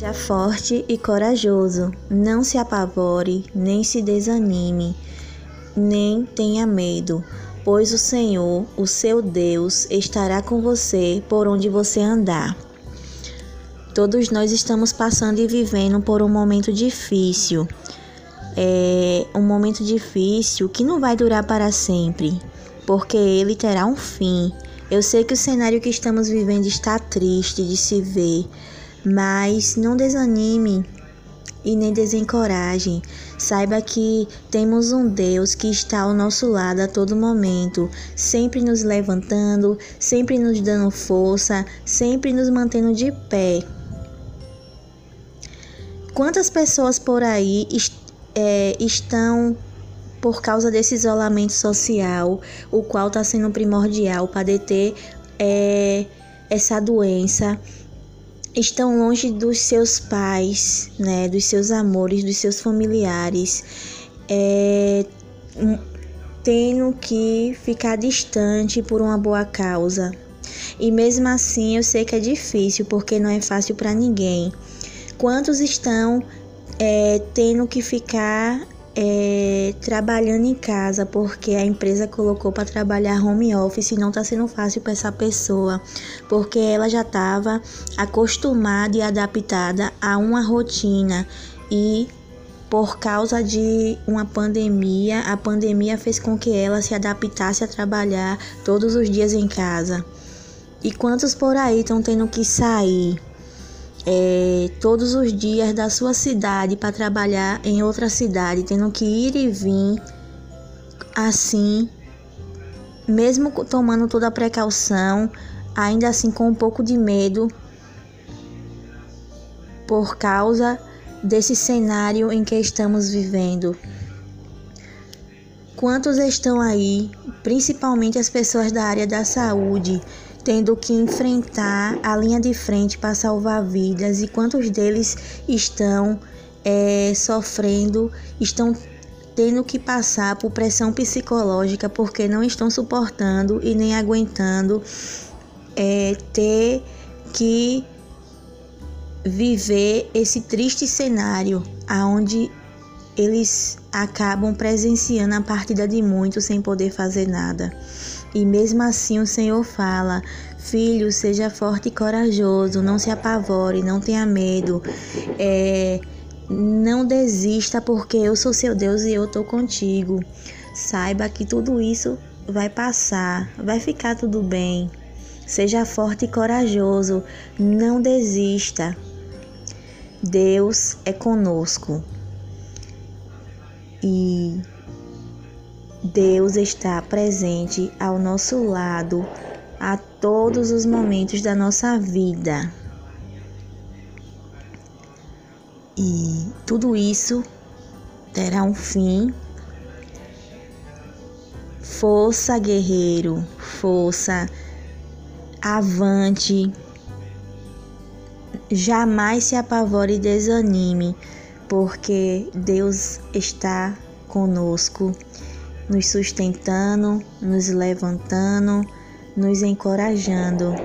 Seja forte e corajoso, não se apavore, nem se desanime, nem tenha medo, pois o Senhor, o seu Deus, estará com você por onde você andar. Todos nós estamos passando e vivendo por um momento difícil. É um momento difícil que não vai durar para sempre, porque ele terá um fim. Eu sei que o cenário que estamos vivendo está triste de se ver, mas não desanime e nem desencoraje. Saiba que temos um Deus que está ao nosso lado a todo momento, sempre nos levantando, sempre nos dando força, sempre nos mantendo de pé. Quantas pessoas por aí é, estão por causa desse isolamento social, o qual está sendo primordial para deter é, essa doença? Estão longe dos seus pais, né, dos seus amores, dos seus familiares, é, tendo que ficar distante por uma boa causa. E mesmo assim, eu sei que é difícil, porque não é fácil para ninguém. Quantos estão é, tendo que ficar é, trabalhando em casa porque a empresa colocou para trabalhar home office e não está sendo fácil para essa pessoa, porque ela já estava acostumada e adaptada a uma rotina e por causa de uma pandemia, a pandemia fez com que ela se adaptasse a trabalhar todos os dias em casa. E quantos por aí estão tendo que sair? É, todos os dias da sua cidade para trabalhar em outra cidade, tendo que ir e vir assim, mesmo tomando toda a precaução, ainda assim com um pouco de medo por causa desse cenário em que estamos vivendo. Quantos estão aí, principalmente as pessoas da área da saúde, tendo que enfrentar a linha de frente para salvar vidas e quantos deles estão é, sofrendo, estão tendo que passar por pressão psicológica porque não estão suportando e nem aguentando é, ter que viver esse triste cenário aonde eles acabam presenciando a partida de muitos sem poder fazer nada. E mesmo assim o Senhor fala: Filho, seja forte e corajoso, não se apavore, não tenha medo. É, não desista, porque eu sou seu Deus e eu estou contigo. Saiba que tudo isso vai passar, vai ficar tudo bem. Seja forte e corajoso, não desista. Deus é conosco. E Deus está presente ao nosso lado a todos os momentos da nossa vida. E tudo isso terá um fim. Força, guerreiro, força, avante. Jamais se apavore e desanime, porque Deus está conosco nos sustentando, nos levantando, nos encorajando.